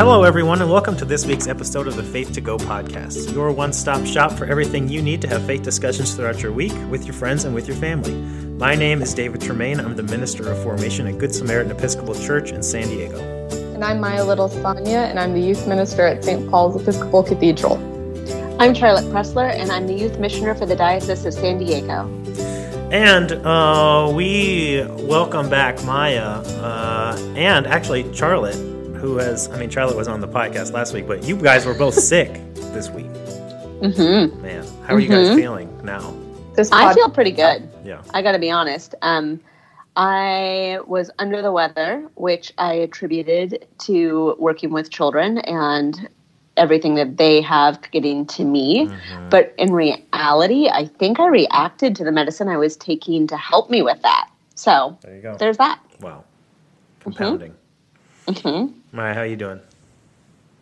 Hello, everyone, and welcome to this week's episode of the Faith to Go podcast, your one stop shop for everything you need to have faith discussions throughout your week with your friends and with your family. My name is David Tremaine. I'm the Minister of Formation at Good Samaritan Episcopal Church in San Diego. And I'm Maya Little Sonia, and I'm the Youth Minister at St. Paul's Episcopal Cathedral. I'm Charlotte Pressler, and I'm the Youth Missioner for the Diocese of San Diego. And uh, we welcome back Maya uh, and actually Charlotte who has, I mean, Charlotte was on the podcast last week, but you guys were both sick this week. Mm-hmm. Man, how are you guys mm-hmm. feeling now? This I feel pretty good. Yeah. I got to be honest. Um, I was under the weather, which I attributed to working with children and everything that they have getting to me. Mm-hmm. But in reality, I think I reacted to the medicine I was taking to help me with that. So there you go. There's that. Wow. Compounding. Mm-hmm. Maya, how are you doing?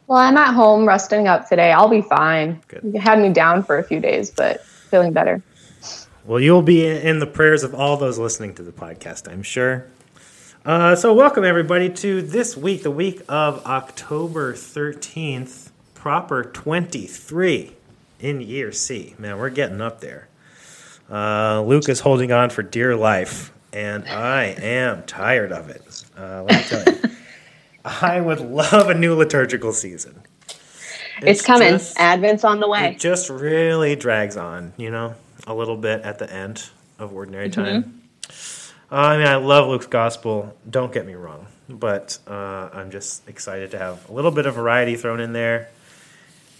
Well, I'm at home resting up today. I'll be fine. Good. You had me down for a few days, but feeling better. Well, you'll be in the prayers of all those listening to the podcast, I'm sure. Uh, so, welcome everybody to this week, the week of October 13th, proper 23 in year C. Man, we're getting up there. Uh, Luke is holding on for dear life, and I am tired of it. Uh, let me tell you. I would love a new liturgical season. It's, it's coming. Just, Advent's on the way. It just really drags on, you know, a little bit at the end of ordinary mm-hmm. time. Uh, I mean, I love Luke's gospel. Don't get me wrong, but uh, I'm just excited to have a little bit of variety thrown in there.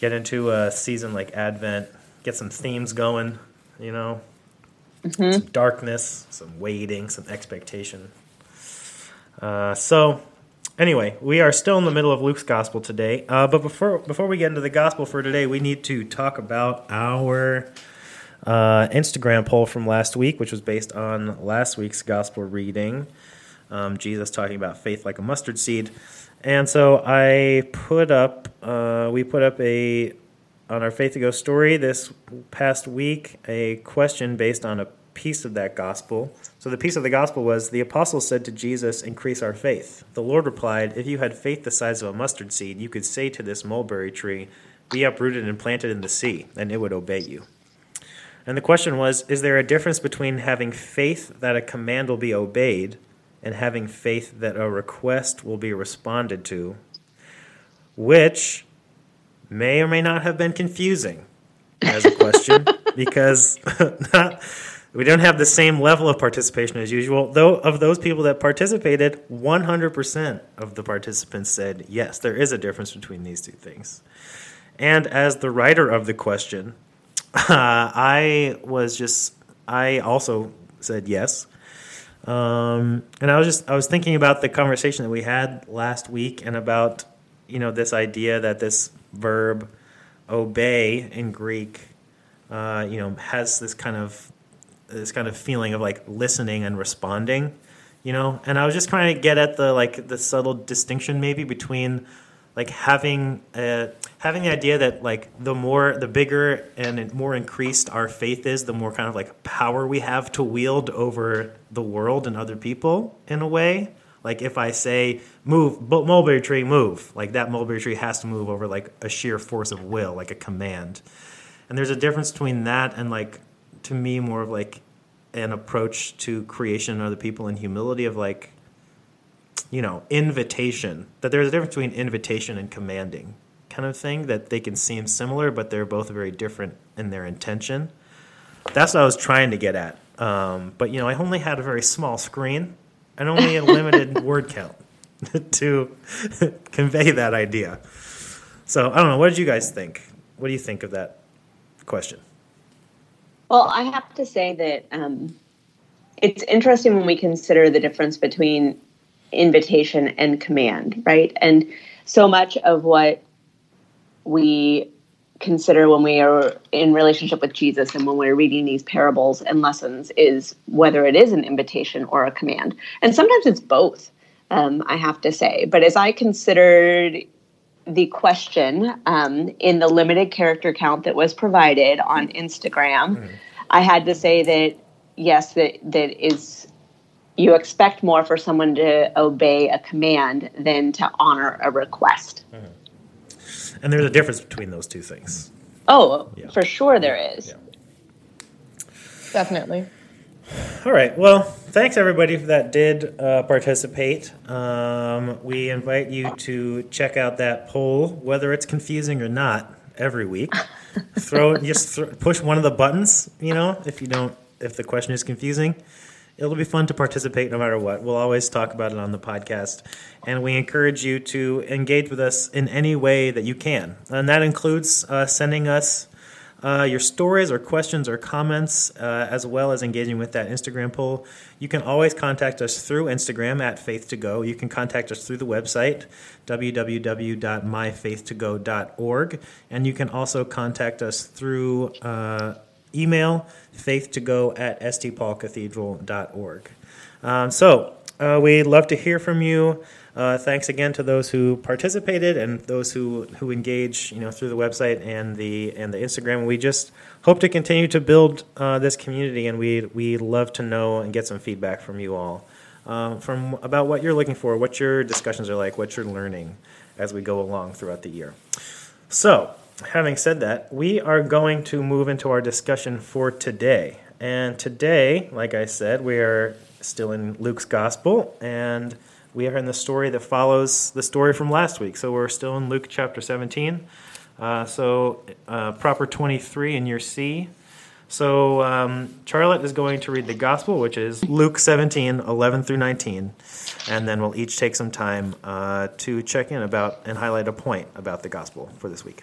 Get into a season like Advent. Get some themes going. You know, mm-hmm. some darkness, some waiting, some expectation. Uh, so Anyway, we are still in the middle of Luke's gospel today. Uh, but before before we get into the gospel for today, we need to talk about our uh, Instagram poll from last week, which was based on last week's gospel reading. Um, Jesus talking about faith like a mustard seed, and so I put up uh, we put up a on our Faith to Go story this past week a question based on a piece of that gospel. So the piece of the gospel was the apostles said to Jesus, Increase our faith. The Lord replied, If you had faith the size of a mustard seed, you could say to this mulberry tree, Be uprooted and planted in the sea, and it would obey you. And the question was Is there a difference between having faith that a command will be obeyed and having faith that a request will be responded to? Which may or may not have been confusing as a question because not we don't have the same level of participation as usual. Though of those people that participated, 100% of the participants said, yes, there is a difference between these two things. And as the writer of the question, uh, I was just, I also said yes. Um, and I was just, I was thinking about the conversation that we had last week and about, you know, this idea that this verb obey in Greek, uh, you know, has this kind of this kind of feeling of like listening and responding, you know. And I was just trying to get at the like the subtle distinction maybe between like having uh, having the idea that like the more the bigger and more increased our faith is, the more kind of like power we have to wield over the world and other people in a way. Like if I say move, mulberry tree, move, like that mulberry tree has to move over like a sheer force of will, like a command. And there's a difference between that and like to me more of like an approach to creation and other people and humility of like you know invitation that there's a difference between invitation and commanding kind of thing that they can seem similar but they're both very different in their intention. That's what i was trying to get at. Um, but you know i only had a very small screen and only a limited word count to convey that idea. So i don't know what did you guys think? What do you think of that question? Well, I have to say that um, it's interesting when we consider the difference between invitation and command, right? And so much of what we consider when we are in relationship with Jesus and when we're reading these parables and lessons is whether it is an invitation or a command. And sometimes it's both, um, I have to say. But as I considered the question um, in the limited character count that was provided on Instagram, mm-hmm. I had to say that yes, that that is you expect more for someone to obey a command than to honor a request. Mm-hmm. And there's a difference between those two things. Oh, yeah. for sure there is. Yeah. Definitely. All right. Well, thanks everybody that did uh, participate. Um, we invite you to check out that poll, whether it's confusing or not, every week. throw just th- push one of the buttons. You know, if you don't, if the question is confusing, it'll be fun to participate no matter what. We'll always talk about it on the podcast, and we encourage you to engage with us in any way that you can, and that includes uh, sending us uh, your stories or questions or comments, uh, as well as engaging with that Instagram poll. You can always contact us through Instagram at Faith to Go. You can contact us through the website www.myfaith2go.org, and you can also contact us through uh, email faith2go at stpaulcathedral.org. Um, so uh, we'd love to hear from you. Uh, thanks again to those who participated and those who, who engage, you know, through the website and the and the Instagram. We just hope to continue to build uh, this community, and we we love to know and get some feedback from you all, um, from about what you're looking for, what your discussions are like, what you're learning as we go along throughout the year. So, having said that, we are going to move into our discussion for today. And today, like I said, we are still in Luke's Gospel, and we are in the story that follows the story from last week. So we're still in Luke chapter 17. Uh, so, uh, proper 23 in your C. So, um, Charlotte is going to read the gospel, which is Luke 17, 11 through 19. And then we'll each take some time uh, to check in about and highlight a point about the gospel for this week.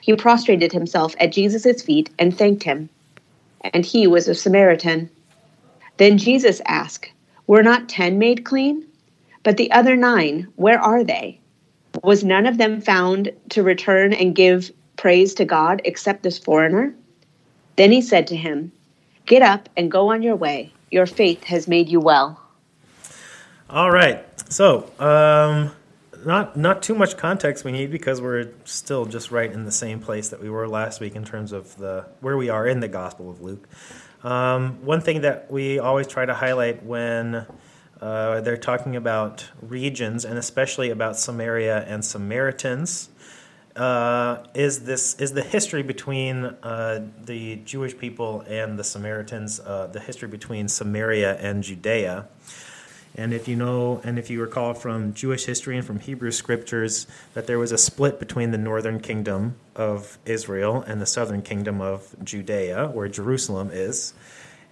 He prostrated himself at Jesus' feet and thanked him. And he was a Samaritan. Then Jesus asked, Were not ten made clean? But the other nine, where are they? Was none of them found to return and give praise to God except this foreigner? Then he said to him, Get up and go on your way. Your faith has made you well. All right. So, um, not not too much context we need because we're still just right in the same place that we were last week in terms of the where we are in the Gospel of Luke. Um, one thing that we always try to highlight when uh, they're talking about regions and especially about Samaria and Samaritans. Uh, is this is the history between uh, the Jewish people and the Samaritans? Uh, the history between Samaria and Judea. And if you know, and if you recall from Jewish history and from Hebrew scriptures, that there was a split between the northern kingdom of Israel and the southern kingdom of Judea, where Jerusalem is.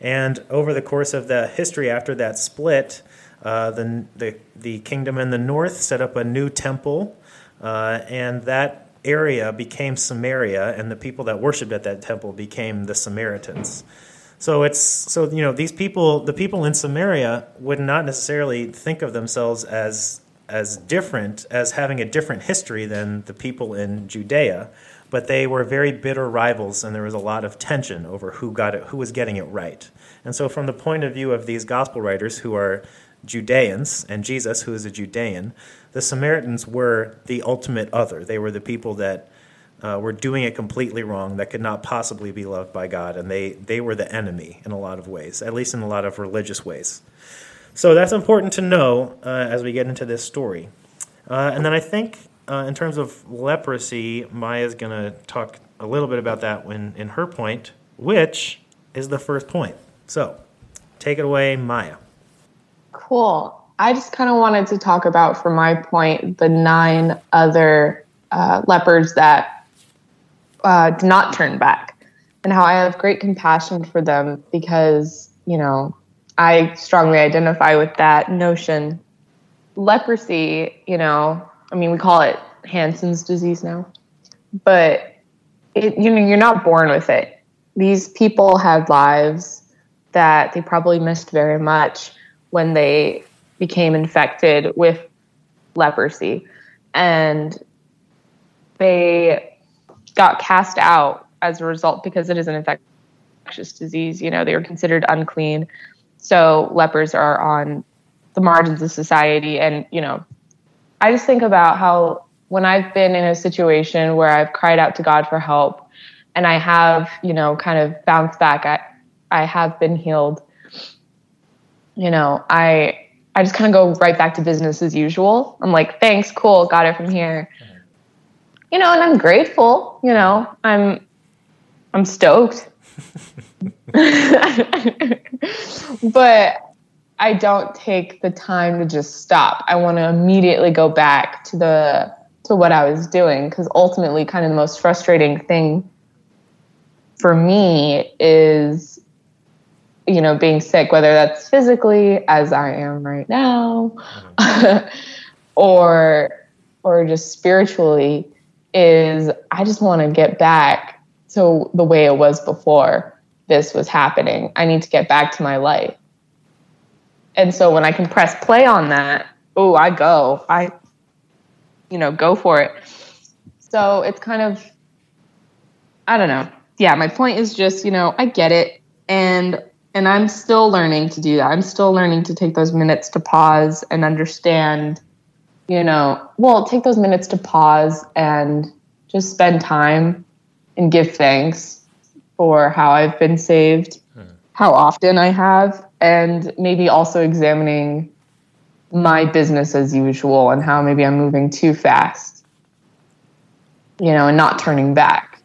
And over the course of the history after that split, uh, the, the, the kingdom in the north set up a new temple, uh, and that area became Samaria, and the people that worshipped at that temple became the Samaritans. So it's so you know these people, the people in Samaria would not necessarily think of themselves as as different as having a different history than the people in Judea, but they were very bitter rivals, and there was a lot of tension over who got it, who was getting it right. And so, from the point of view of these gospel writers who are Judeans and Jesus, who is a Judean, the Samaritans were the ultimate other. They were the people that uh, were doing it completely wrong, that could not possibly be loved by God, and they, they were the enemy in a lot of ways, at least in a lot of religious ways. So that's important to know uh, as we get into this story. Uh, and then I think, uh, in terms of leprosy, Maya's going to talk a little bit about that when in her point, which is the first point. So take it away, Maya. Cool. I just kind of wanted to talk about, for my point, the nine other uh, lepers that uh, did not turn back, and how I have great compassion for them because, you know, I strongly identify with that notion. Leprosy, you know, I mean, we call it Hansen's disease now, but it, you know, you're not born with it. These people had lives that they probably missed very much when they became infected with leprosy. And they got cast out as a result because it is an infectious disease. You know, they were considered unclean. So lepers are on the margins of society. And, you know, I just think about how when I've been in a situation where I've cried out to God for help and I have, you know, kind of bounced back, I, I have been healed. You know, I I just kind of go right back to business as usual. I'm like, thanks, cool, got it from here. You know, and I'm grateful, you know. I'm I'm stoked. but I don't take the time to just stop. I want to immediately go back to the to what I was doing because ultimately, kind of the most frustrating thing for me is, you know, being sick, whether that's physically, as I am right now, or or just spiritually, is I just want to get back to the way it was before this was happening. I need to get back to my life. And so when I can press play on that, oh, I go. I you know, go for it. So it's kind of, I don't know. Yeah, my point is just, you know, I get it. And, and I'm still learning to do that. I'm still learning to take those minutes to pause and understand, you know, well, take those minutes to pause and just spend time and give thanks for how I've been saved, hmm. how often I have, and maybe also examining my business as usual and how maybe I'm moving too fast, you know, and not turning back.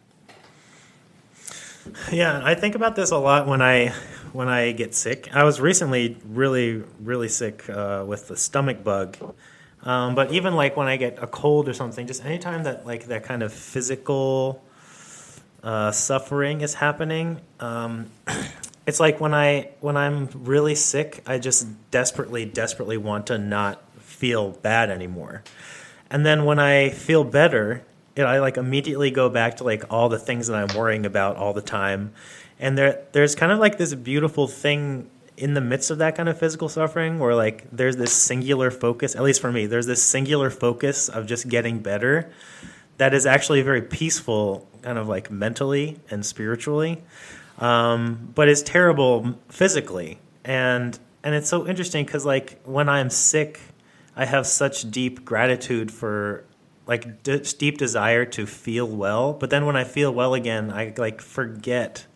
Yeah, I think about this a lot when I when I get sick. I was recently really really sick uh, with the stomach bug. Um, but even like when I get a cold or something, just anytime that like that kind of physical uh, suffering is happening, um, it's like when I when I'm really sick, I just desperately, desperately want to not feel bad anymore. And then when I feel better, it, I like immediately go back to like all the things that I'm worrying about all the time. And there there's kind of like this beautiful thing in the midst of that kind of physical suffering where like there's this singular focus, at least for me, there's this singular focus of just getting better that is actually very peaceful kind of like mentally and spiritually um, but is terrible physically. And and it's so interesting because like when I'm sick, I have such deep gratitude for like d- deep desire to feel well. But then when I feel well again, I like forget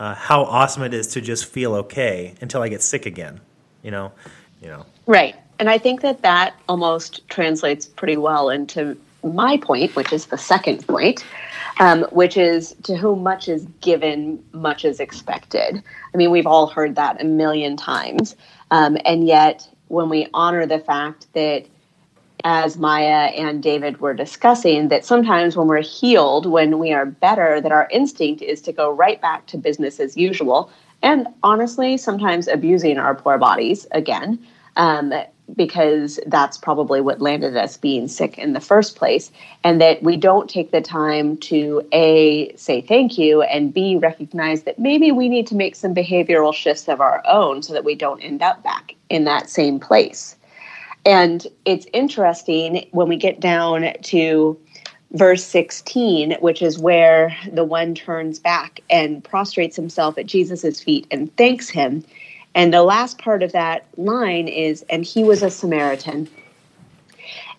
uh, how awesome it is to just feel okay until I get sick again. You know, you know. Right, and I think that that almost translates pretty well into my point, which is the second point, um, which is to whom much is given, much is expected. I mean, we've all heard that a million times. Um, and yet, when we honor the fact that, as Maya and David were discussing, that sometimes when we're healed, when we are better, that our instinct is to go right back to business as usual. And honestly, sometimes abusing our poor bodies again. Um, because that's probably what landed us being sick in the first place. And that we don't take the time to A, say thank you, and B, recognize that maybe we need to make some behavioral shifts of our own so that we don't end up back in that same place. And it's interesting when we get down to verse 16, which is where the one turns back and prostrates himself at Jesus' feet and thanks him and the last part of that line is, and he was a Samaritan.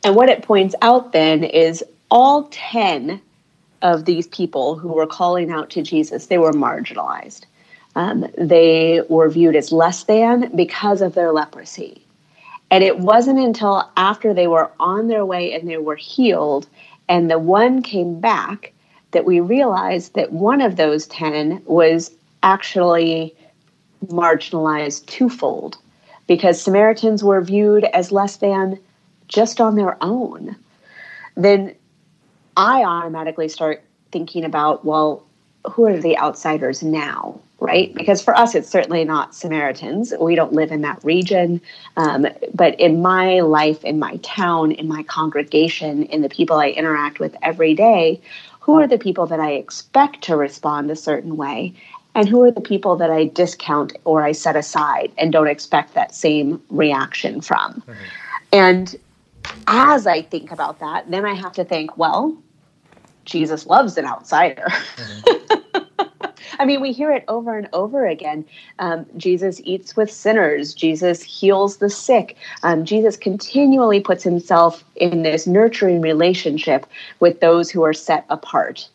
And what it points out then is all 10 of these people who were calling out to Jesus, they were marginalized. Um, they were viewed as less than because of their leprosy. And it wasn't until after they were on their way and they were healed and the one came back that we realized that one of those 10 was actually marginalized twofold because Samaritans were viewed as less than just on their own. Then I automatically start thinking about, well, who are the outsiders now, right? Because for us, it's certainly not Samaritans. We don't live in that region. Um, but in my life, in my town, in my congregation, in the people I interact with every day, who are the people that I expect to respond a certain way, and who are the people that I discount or I set aside and don't expect that same reaction from. Mm-hmm. And as I think about that, then I have to think, well, Jesus loves an outsider. Mm-hmm. I mean, we hear it over and over again. Um, Jesus eats with sinners. Jesus heals the sick. Um, Jesus continually puts himself in this nurturing relationship with those who are set apart.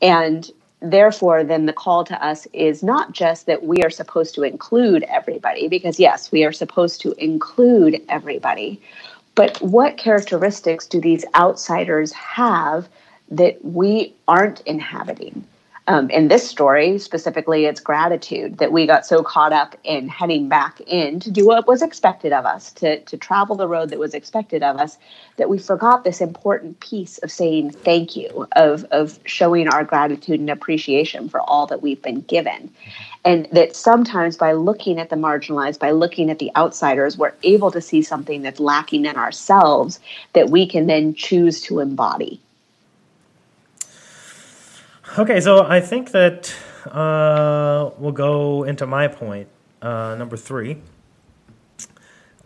And therefore, then the call to us is not just that we are supposed to include everybody, because yes, we are supposed to include everybody. But what characteristics do these outsiders have that we aren't inhabiting? Um, in this story, specifically, it's gratitude that we got so caught up in heading back in to do what was expected of us, to, to travel the road that was expected of us, that we forgot this important piece of saying thank you, of, of showing our gratitude and appreciation for all that we've been given. And that sometimes by looking at the marginalized, by looking at the outsiders, we're able to see something that's lacking in ourselves that we can then choose to embody. Okay, so I think that uh, we'll go into my point, uh, number three,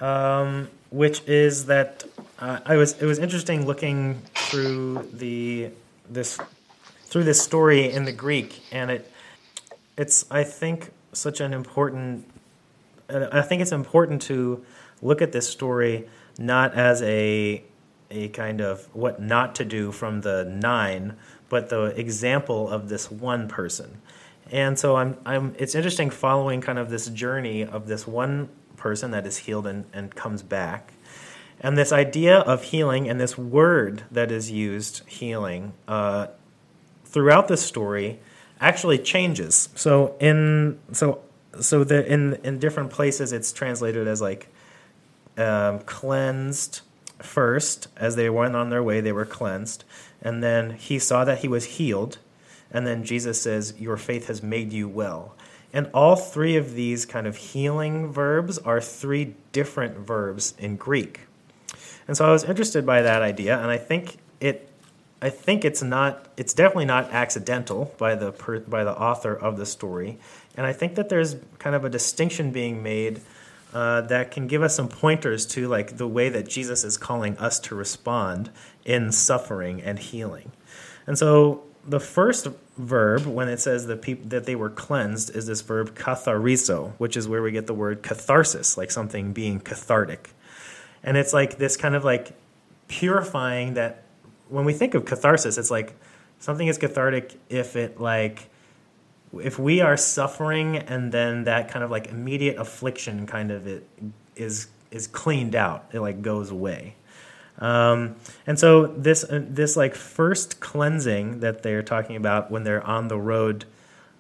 um, which is that uh, I was. It was interesting looking through the this through this story in the Greek, and it it's I think such an important. I think it's important to look at this story not as a a kind of what not to do from the nine, but the example of this one person. And so I'm, I'm, it's interesting following kind of this journey of this one person that is healed and, and comes back. And this idea of healing and this word that is used, healing, uh, throughout the story actually changes. So in so so the in in different places it's translated as like um, cleansed first as they went on their way they were cleansed and then he saw that he was healed. And then Jesus says, Your faith has made you well. And all three of these kind of healing verbs are three different verbs in Greek. And so I was interested by that idea, and I think it I think it's not it's definitely not accidental by the by the author of the story. And I think that there's kind of a distinction being made uh, that can give us some pointers to like the way that Jesus is calling us to respond in suffering and healing. And so the first verb when it says that people that they were cleansed is this verb katharizo, which is where we get the word catharsis, like something being cathartic. And it's like this kind of like purifying that when we think of catharsis, it's like something is cathartic if it like if we are suffering and then that kind of like immediate affliction kind of it is is cleaned out it like goes away. Um, and so this uh, this like first cleansing that they're talking about when they're on the road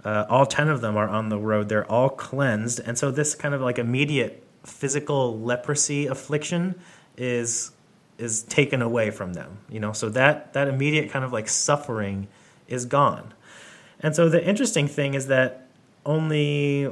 uh, all 10 of them are on the road they're all cleansed. And so this kind of like immediate physical leprosy affliction is is taken away from them you know? So that that immediate kind of like suffering is gone and so the interesting thing is that only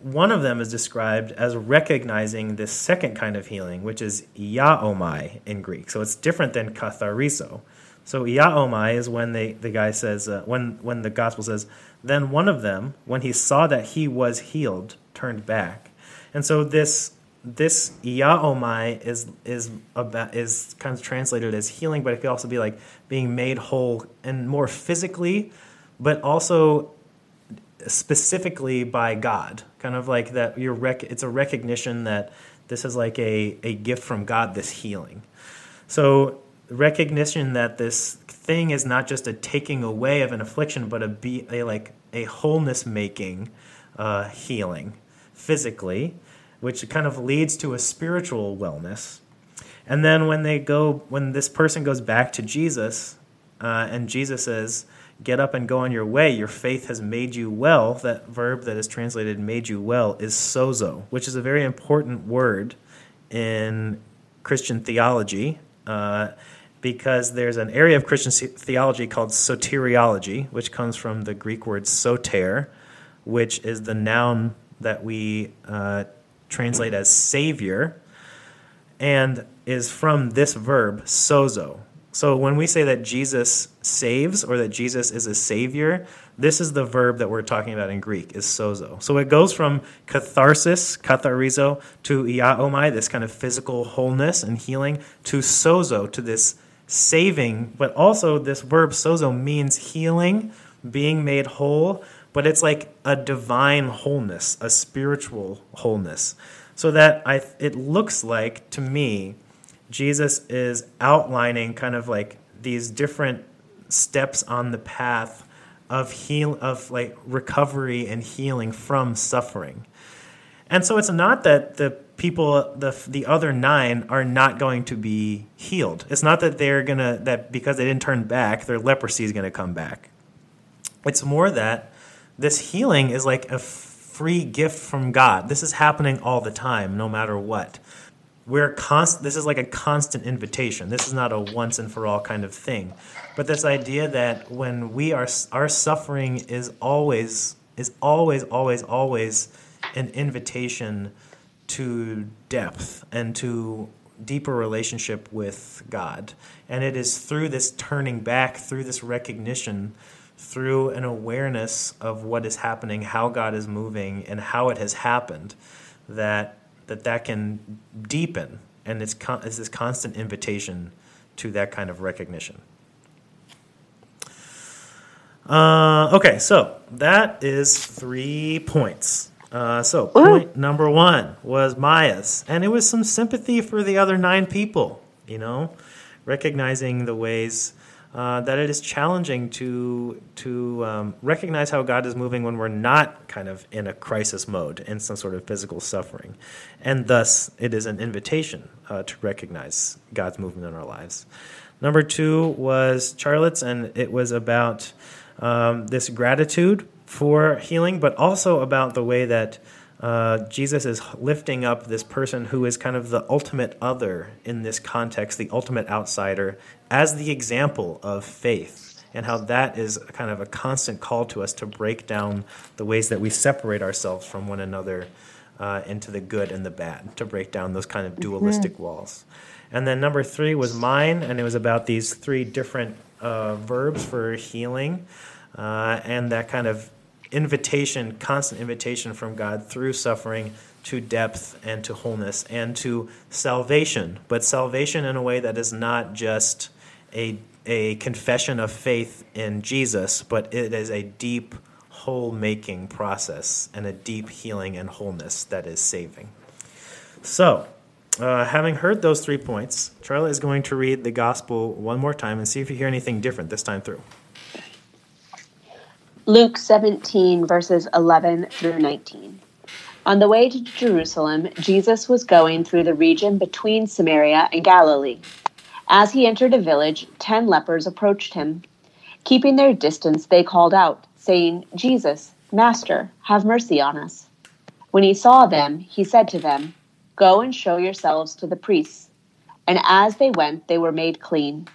one of them is described as recognizing this second kind of healing, which is iaomai in Greek. So it's different than katharizo. So iaomai is when they, the guy says, uh, when, when the gospel says, then one of them, when he saw that he was healed, turned back. And so this this iaomai is is about is kind of translated as healing, but it could also be like being made whole and more physically but also specifically by God. Kind of like that you're rec- it's a recognition that this is like a, a gift from God, this healing. So recognition that this thing is not just a taking away of an affliction, but a be a like a wholeness making uh, healing physically, which kind of leads to a spiritual wellness. And then when they go, when this person goes back to Jesus, uh, and Jesus says, get up and go on your way. Your faith has made you well. That verb that is translated made you well is sozo, which is a very important word in Christian theology uh, because there's an area of Christian theology called soteriology, which comes from the Greek word soter, which is the noun that we uh, translate as savior and is from this verb sozo So when we say that Jesus saves or that Jesus is a savior, this is the verb that we're talking about in Greek is sozo. So it goes from catharsis, katharizo, to iaomai, this kind of physical wholeness and healing, to sozo, to this saving, but also this verb sozo means healing, being made whole, but it's like a divine wholeness, a spiritual wholeness. So that I it looks like to me Jesus is outlining kind of like these different steps on the path of heal of like recovery and healing from suffering. And so it's not that the people the the other 9 are not going to be healed. It's not that they're going to that because they didn't turn back, their leprosy is going to come back. It's more that this healing is like a free gift from God. This is happening all the time no matter what we're const- this is like a constant invitation. This is not a once and for all kind of thing. But this idea that when we are our suffering is always is always always always an invitation to depth and to deeper relationship with God. And it is through this turning back through this recognition through an awareness of what is happening how God is moving and how it has happened that that that can deepen, and it's, con- it's this constant invitation to that kind of recognition. Uh, okay, so that is three points. Uh, so point number one was Maya's, and it was some sympathy for the other nine people. You know, recognizing the ways uh, that it is challenging to to um, recognize how God is moving when we're not kind of in a crisis mode in some sort of physical suffering, and thus it is an invitation uh, to recognize God's movement in our lives. Number two was Charlotte's, and it was about um, this gratitude for healing, but also about the way that uh, Jesus is lifting up this person who is kind of the ultimate other in this context, the ultimate outsider, as the example of faith, and how that is kind of a constant call to us to break down the ways that we separate ourselves from one another uh, into the good and the bad, to break down those kind of dualistic mm-hmm. walls. And then number three was mine, and it was about these three different uh, verbs for healing. Uh, and that kind of invitation, constant invitation from God through suffering to depth and to wholeness and to salvation, but salvation in a way that is not just a, a confession of faith in Jesus, but it is a deep whole making process and a deep healing and wholeness that is saving. So, uh, having heard those three points, Charlie is going to read the gospel one more time and see if you hear anything different this time through. Luke 17, verses 11 through 19. On the way to Jerusalem, Jesus was going through the region between Samaria and Galilee. As he entered a village, ten lepers approached him. Keeping their distance, they called out, saying, Jesus, Master, have mercy on us. When he saw them, he said to them, Go and show yourselves to the priests. And as they went, they were made clean.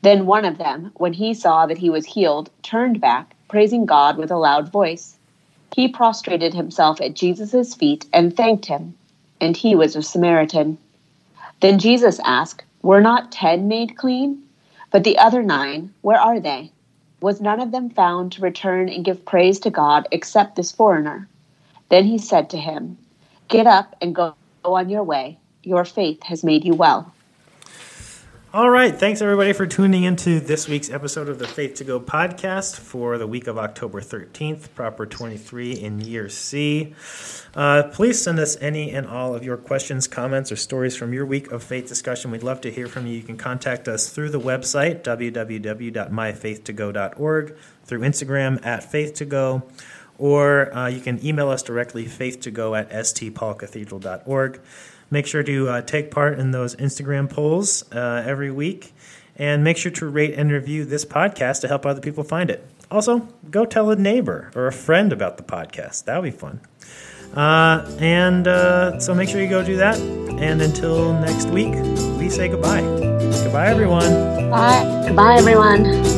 Then one of them, when he saw that he was healed, turned back praising God with a loud voice. He prostrated himself at Jesus' feet and thanked him, and he was a Samaritan. Then Jesus asked, Were not ten made clean? But the other nine, where are they? Was none of them found to return and give praise to God except this foreigner? Then he said to him, Get up and go on your way. Your faith has made you well. All right. Thanks, everybody, for tuning into this week's episode of the Faith to Go podcast for the week of October 13th, proper 23 in year C. Uh, please send us any and all of your questions, comments, or stories from your week of faith discussion. We'd love to hear from you. You can contact us through the website, www.myfaith2go.org, through Instagram at faith2go, or uh, you can email us directly, faith2go at stpaulcathedral.org. Make sure to uh, take part in those Instagram polls uh, every week. And make sure to rate and review this podcast to help other people find it. Also, go tell a neighbor or a friend about the podcast. That'll be fun. Uh, and uh, so make sure you go do that. And until next week, we say goodbye. Goodbye, everyone. Bye. Goodbye, everyone.